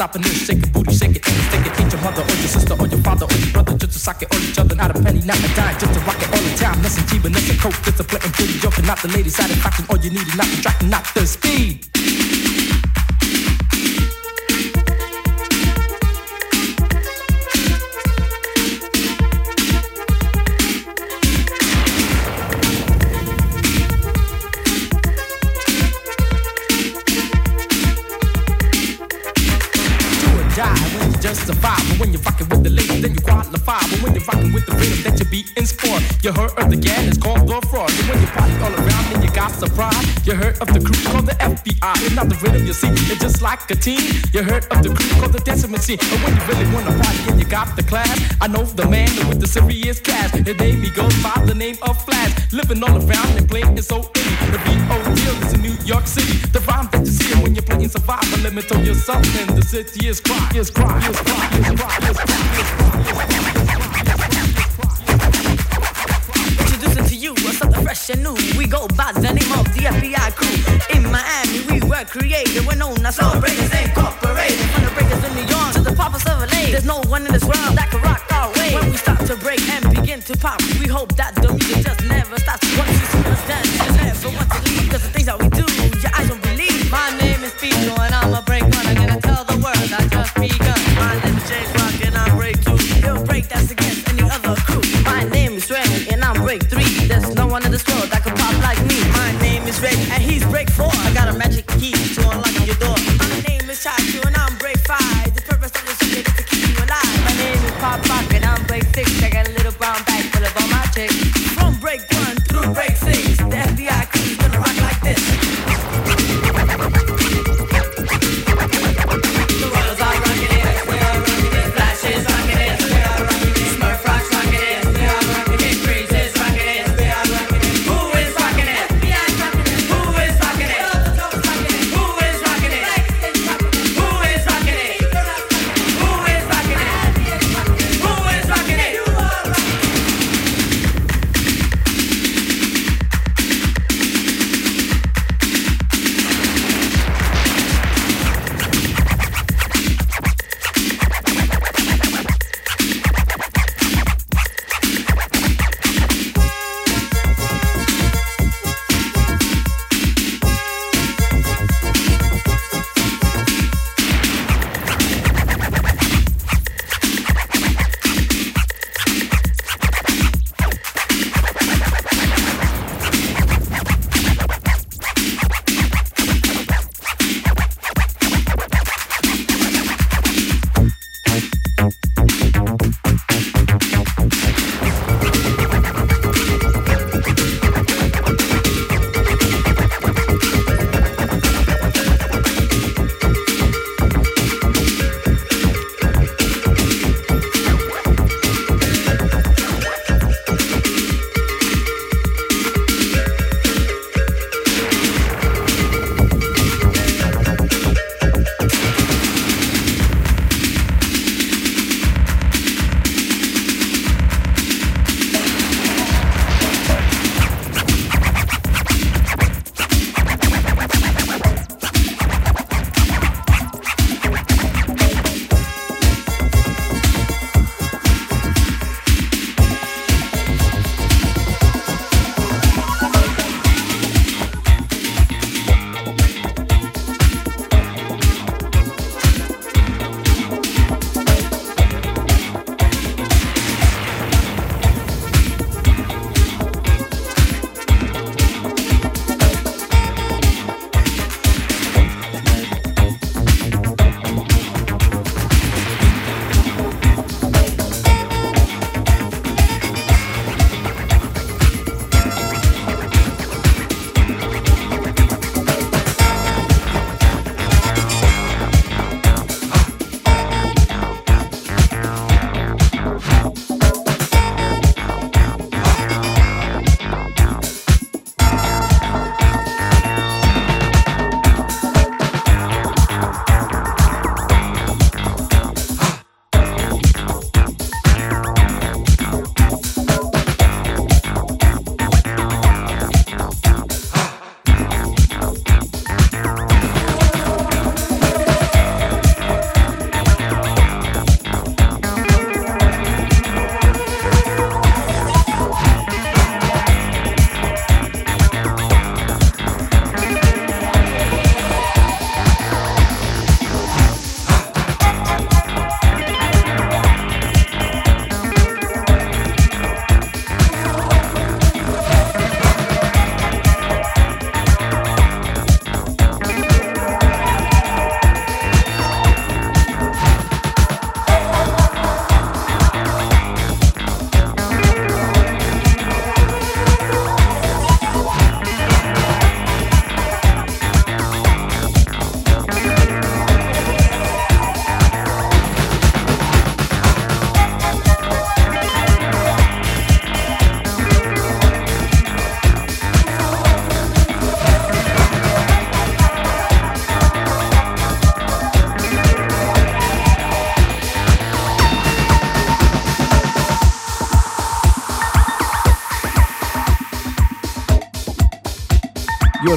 stopping this, shaking booty, shake it, stick it. Ain't your mother or your sister or your father or your brother, just to sock it on each other, not a penny, not a dime, just to rock it all the time. Nothing cheap, nothing coke, just a play booty joking, not the lady satisfaction. All you need is not the track, FBI. Not the rhythm you see, it's just like a team. You heard of the crew called the dancing machine. But when you really wanna party and you got the class, I know the man with the serious cash. His name he goes by the name of Flash. Living all around and playing is so easy. The B.O. deal is in New York City. The rhyme that you see when you're playing survival. Let me tell you something. The city is cry, is cry, is cry, is cry, is cry, fresh and new. We go by the name of the FBI crew. In Miami, we were created. We're known as Breakers Incorporated. From the breakers in New York to the poppers of LA. There's no one in this world that can rock our way. When we start to break and begin to pop, we hope that the music just never stops. Once you see us dance, you never want to leave. Cause the things that we do, one in this world that could pop like me. My name is Ray, and he's Break 4. I got a magic key to unlock your door. My name is Chachu, and I'm Break 5. The purpose of this shit is to keep you alive. My name is Pop Rock, and I'm Break 6. I got a little brown bag full of all my chicks. From Break 1 through Break 6.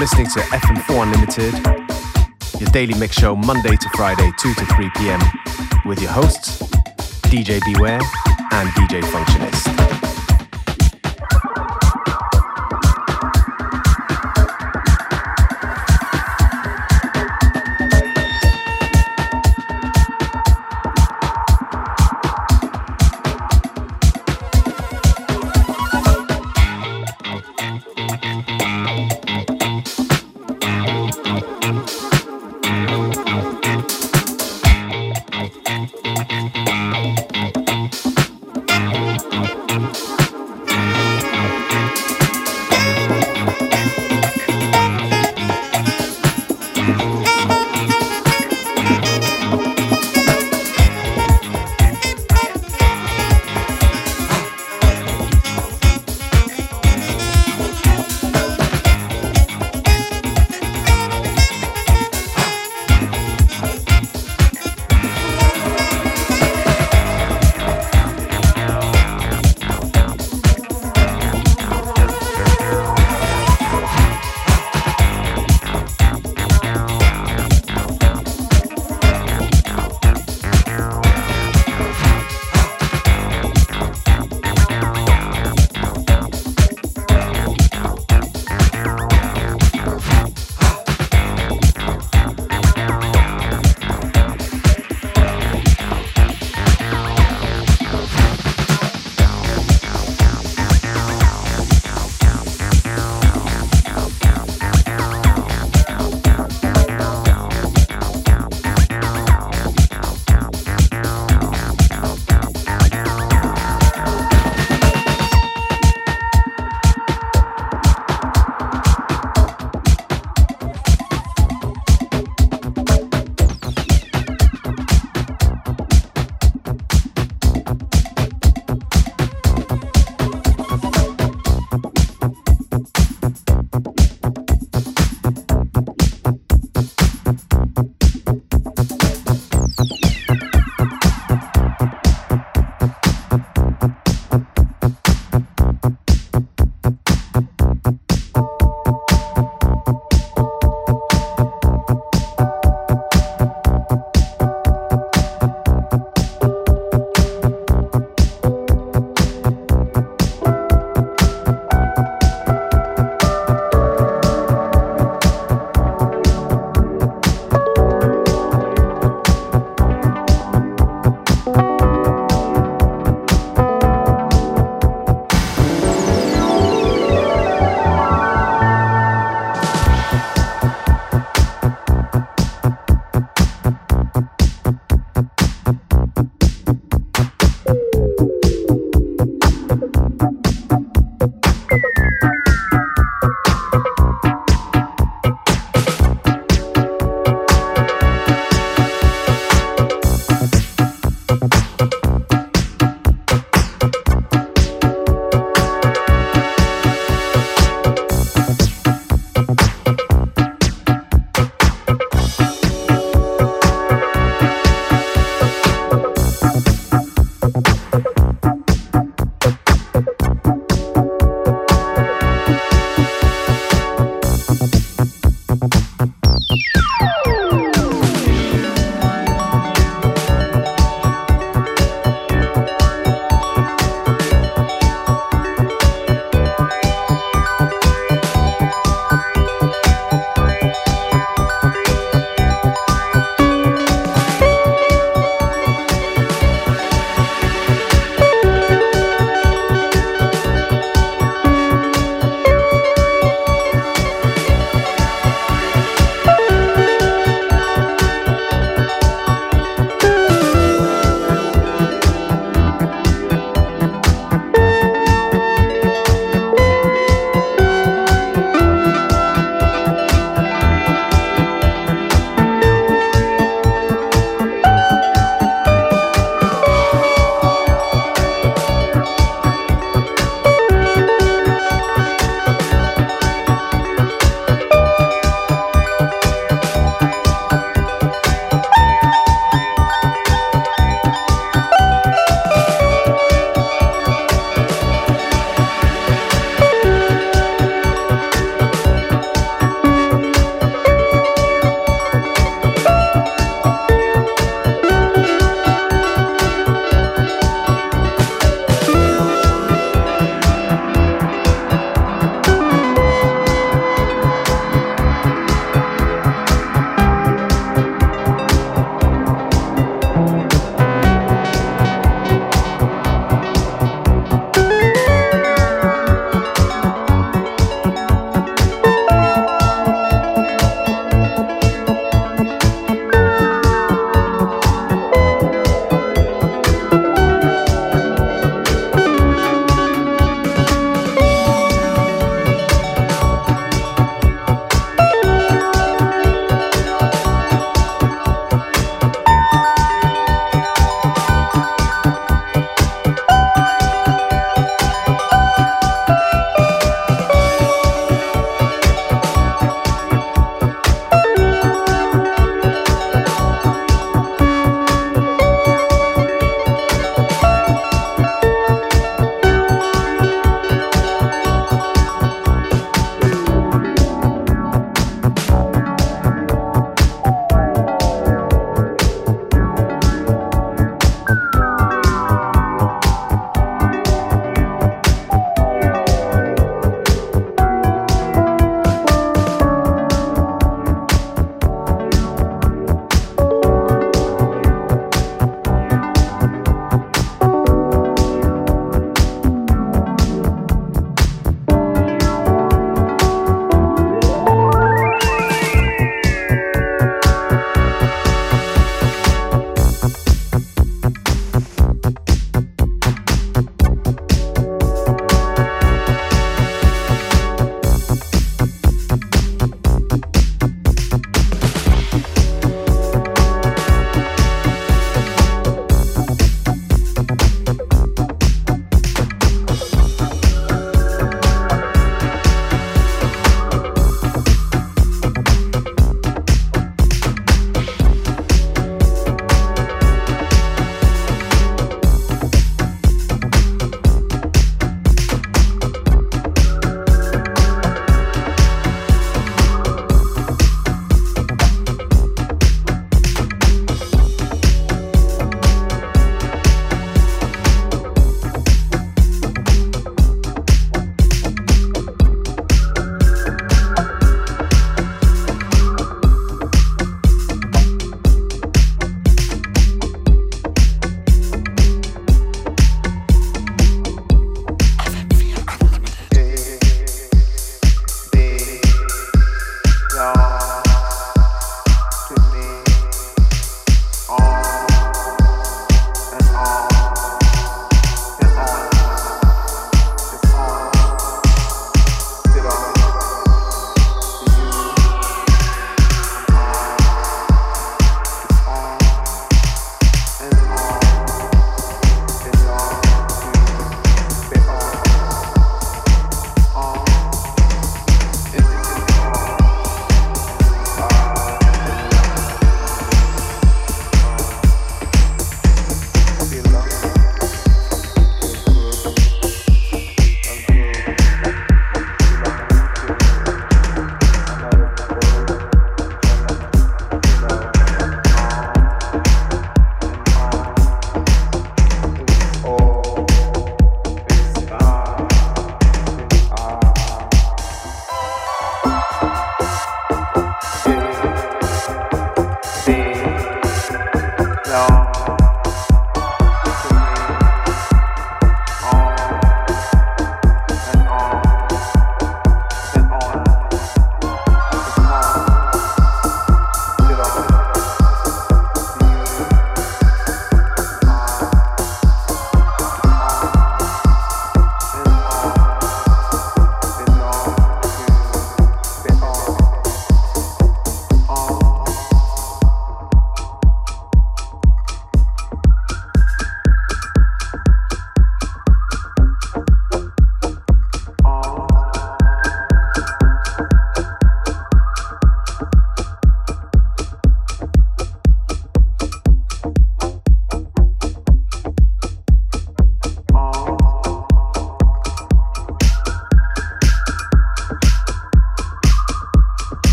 Listening to FM4 Unlimited, your daily mix show Monday to Friday, 2 to 3 p.m. with your hosts, DJ Beware and DJ Functionist.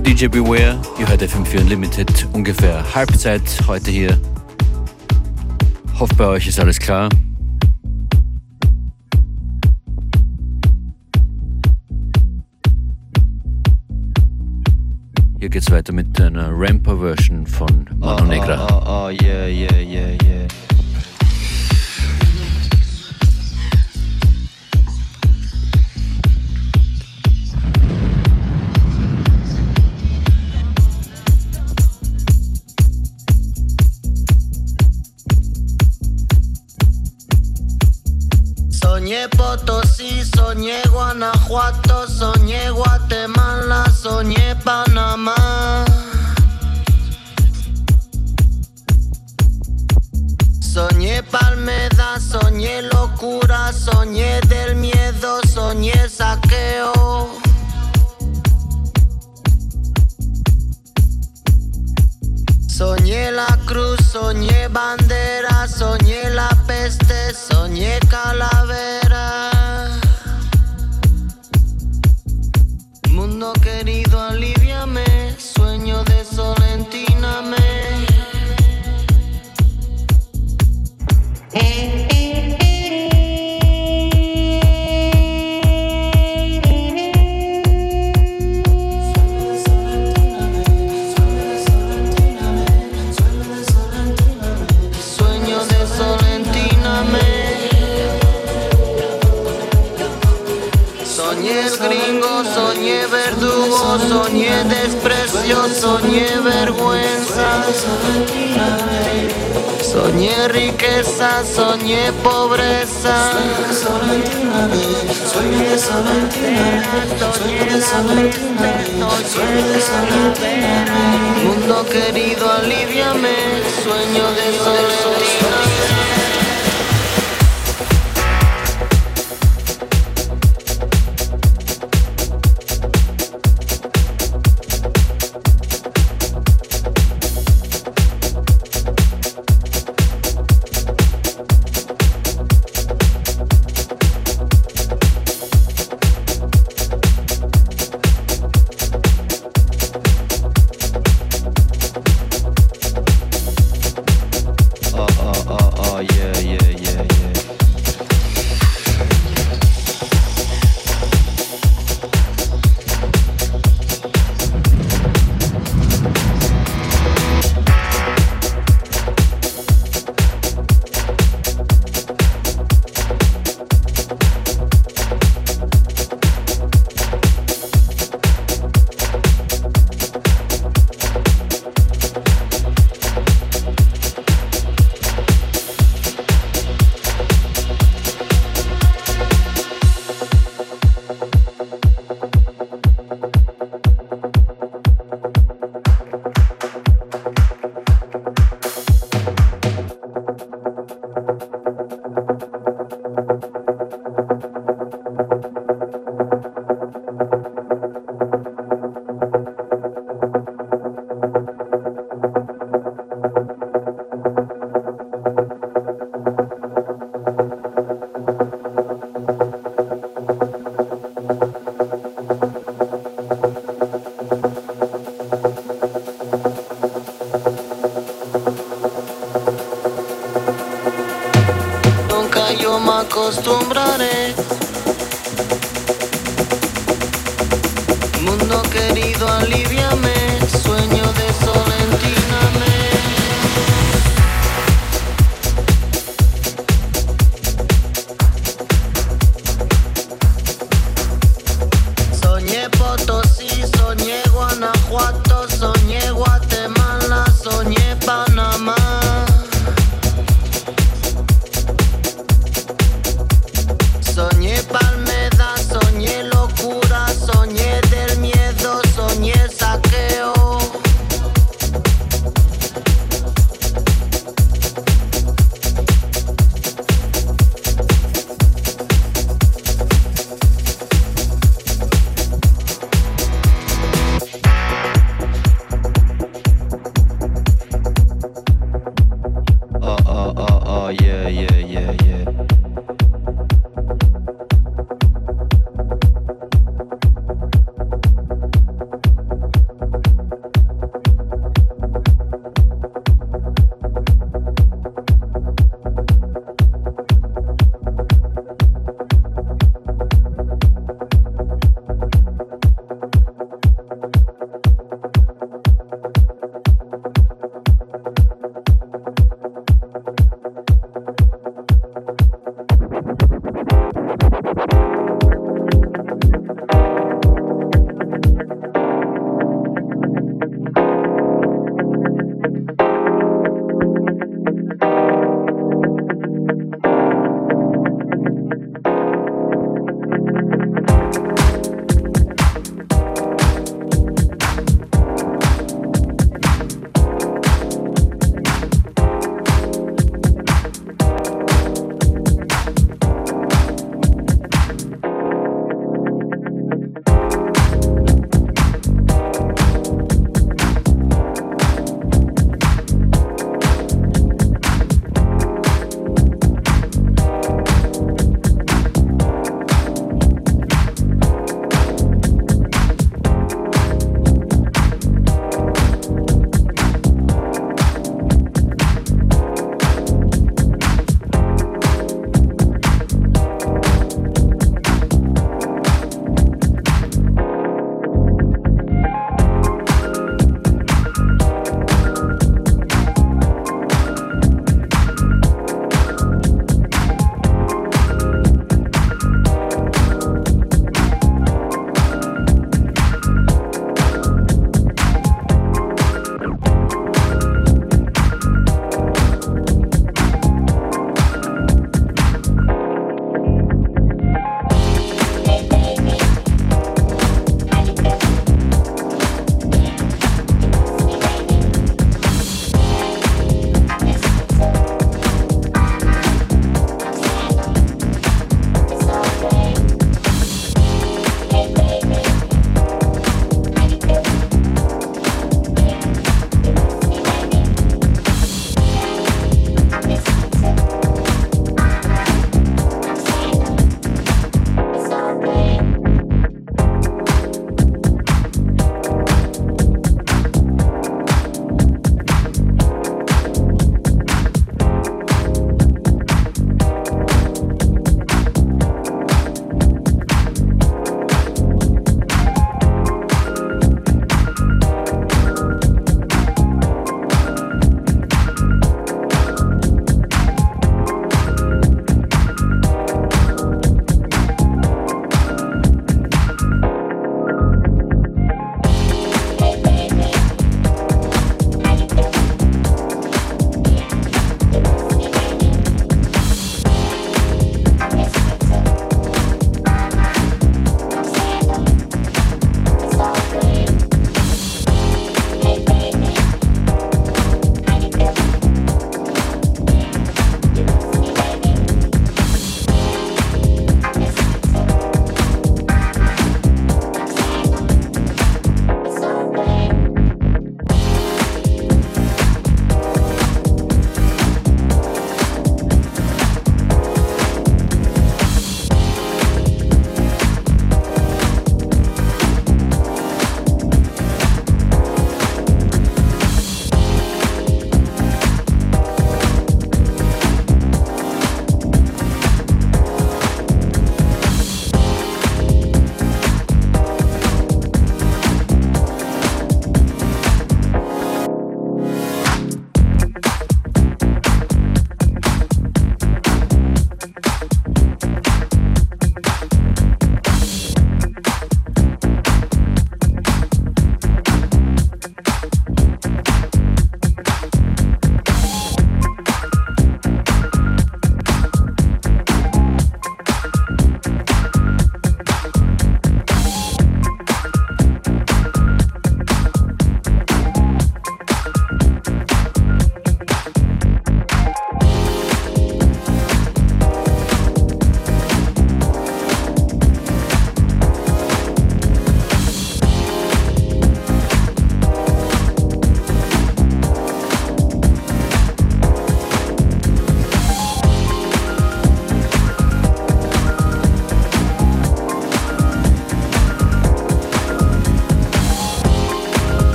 DJ Beware, ihr hört FM4 Unlimited, ungefähr Halbzeit heute hier. Hoffe bei euch ist alles klar. Hier geht's weiter mit einer Ramper-Version von Mano Negra. Oh, oh, oh, oh, yeah, yeah, yeah, yeah. Guanajuato, soñé Guatemala, soñé Panamá. Soñé Palmeda, soñé locura, soñé del miedo, soñé saqueo. Soñé la cruz, soñé bandera, soñé la peste, soñé calavera. Mundo querido, aliviame. Sueño de solentíname. Mundo querido, aliviame, sueño de soledad.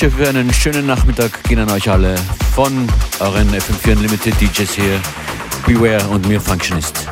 Wünsche für einen schönen Nachmittag gehen an euch alle von euren FM4 Unlimited DJs hier. Beware und mir Functionist.